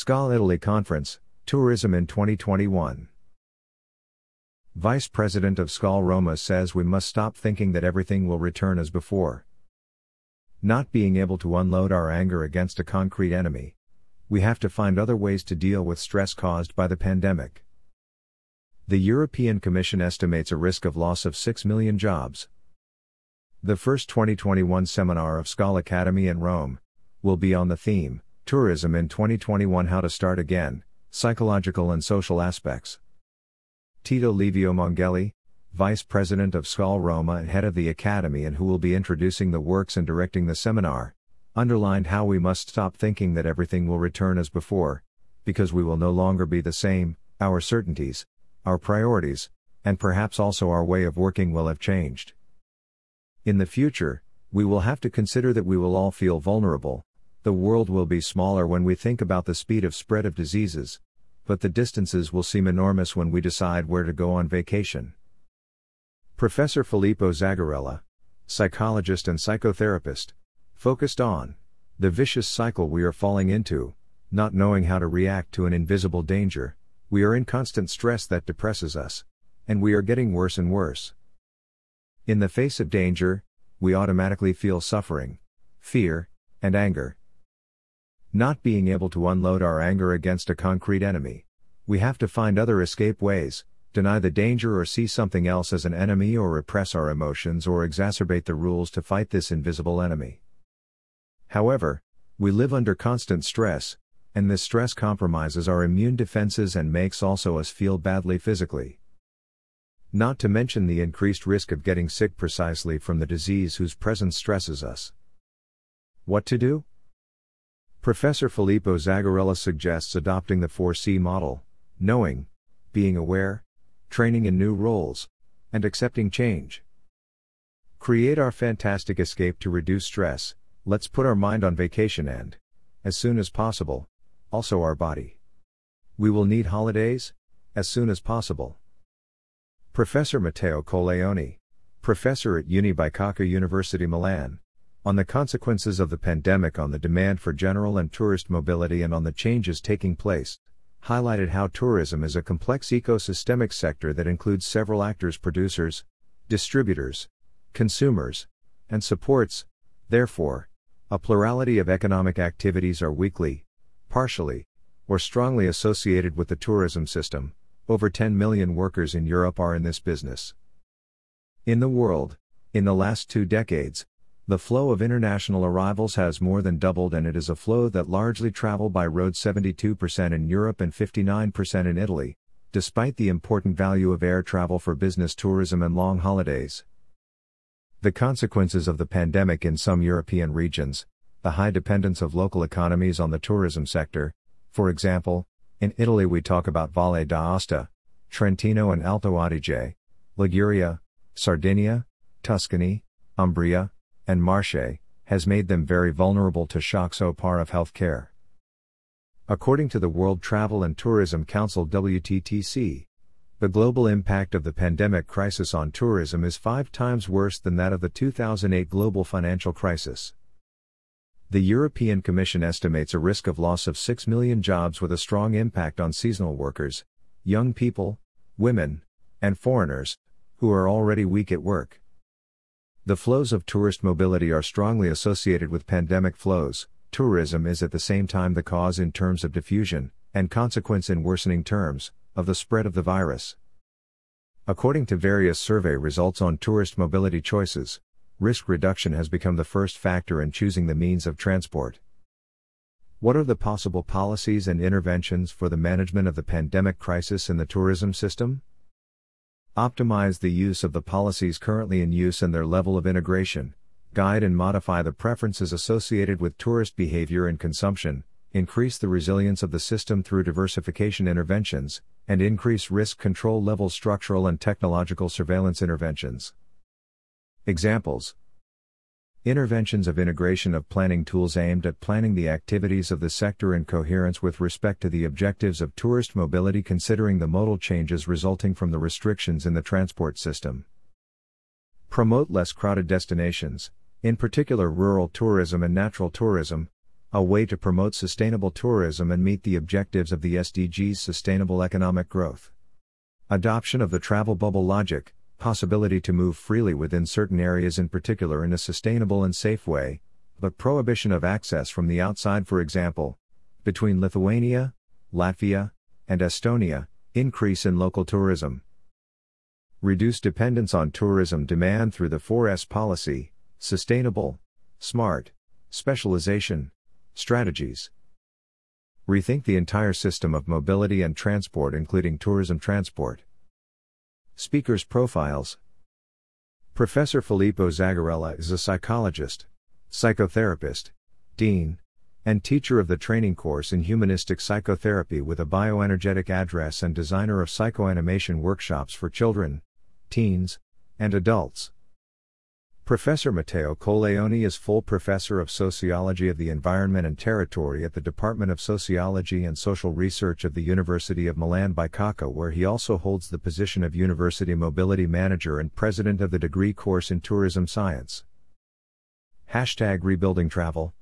SCAL Italy Conference, Tourism in 2021. Vice President of SCAL Roma says we must stop thinking that everything will return as before. Not being able to unload our anger against a concrete enemy. We have to find other ways to deal with stress caused by the pandemic. The European Commission estimates a risk of loss of 6 million jobs. The first 2021 seminar of SCAL Academy in Rome will be on the theme Tourism in 2021 How to Start Again Psychological and Social Aspects. Tito Livio Mongelli, Vice President of SCAL Roma and head of the Academy, and who will be introducing the works and directing the seminar, underlined how we must stop thinking that everything will return as before, because we will no longer be the same, our certainties, our priorities, and perhaps also our way of working will have changed. In the future, we will have to consider that we will all feel vulnerable, the world will be smaller when we think about the speed of spread of diseases, but the distances will seem enormous when we decide where to go on vacation. Professor Filippo Zagarella, psychologist and psychotherapist, focused on the vicious cycle we are falling into, not knowing how to react to an invisible danger, we are in constant stress that depresses us, and we are getting worse and worse. In the face of danger, we automatically feel suffering, fear, and anger. Not being able to unload our anger against a concrete enemy. We have to find other escape ways, deny the danger or see something else as an enemy or repress our emotions or exacerbate the rules to fight this invisible enemy. However, we live under constant stress, and this stress compromises our immune defenses and makes also us feel badly physically. Not to mention the increased risk of getting sick precisely from the disease whose presence stresses us. What to do? Professor Filippo Zagarella suggests adopting the 4C model knowing, being aware, training in new roles, and accepting change. Create our fantastic escape to reduce stress, let's put our mind on vacation and, as soon as possible, also our body. We will need holidays, as soon as possible. Professor Matteo Colleoni, professor at Uni Bicocca University Milan, on the consequences of the pandemic on the demand for general and tourist mobility and on the changes taking place, highlighted how tourism is a complex ecosystemic sector that includes several actors, producers, distributors, consumers, and supports, therefore, a plurality of economic activities are weakly, partially, or strongly associated with the tourism system. Over 10 million workers in Europe are in this business. In the world, in the last two decades, the flow of international arrivals has more than doubled, and it is a flow that largely travel by road 72% in Europe and 59% in Italy, despite the important value of air travel for business tourism and long holidays. The consequences of the pandemic in some European regions, the high dependence of local economies on the tourism sector, for example, in Italy we talk about Valle d'Aosta, Trentino and Alto Adige, Liguria, Sardinia, Tuscany, Umbria, and Marche, has made them very vulnerable to shocks au par of healthcare. According to the World Travel and Tourism Council WTTC, the global impact of the pandemic crisis on tourism is five times worse than that of the 2008 global financial crisis. The European Commission estimates a risk of loss of 6 million jobs with a strong impact on seasonal workers, young people, women, and foreigners, who are already weak at work. The flows of tourist mobility are strongly associated with pandemic flows. Tourism is at the same time the cause in terms of diffusion, and consequence in worsening terms, of the spread of the virus. According to various survey results on tourist mobility choices, risk reduction has become the first factor in choosing the means of transport. What are the possible policies and interventions for the management of the pandemic crisis in the tourism system? Optimize the use of the policies currently in use and their level of integration, guide and modify the preferences associated with tourist behavior and consumption, increase the resilience of the system through diversification interventions, and increase risk control level structural and technological surveillance interventions. Examples Interventions of integration of planning tools aimed at planning the activities of the sector in coherence with respect to the objectives of tourist mobility, considering the modal changes resulting from the restrictions in the transport system. Promote less crowded destinations, in particular rural tourism and natural tourism, a way to promote sustainable tourism and meet the objectives of the SDG's sustainable economic growth. Adoption of the travel bubble logic, possibility to move freely within certain areas in particular in a sustainable and safe way, but prohibition of access from the outside, for example, between Lithuania, Latvia, and Estonia, increase in local tourism. Reduce dependence on tourism demand through the 4S policy, sustainable, smart, specialization, strategies. Rethink the entire system of mobility and transport, including tourism transport. Speakers' profiles Professor Filippo Zagarella is a psychologist, psychotherapist, dean, and teacher of the training course in humanistic psychotherapy with a bioenergetic address and designer of psychoanimation workshops for children, teens, and adults. Professor Matteo Colleoni is full professor of sociology of the environment and territory at the Department of Sociology and Social Research of the University of Milan Bicocca, where he also holds the position of University Mobility Manager and president of the degree course in tourism science. Hashtag Rebuilding Travel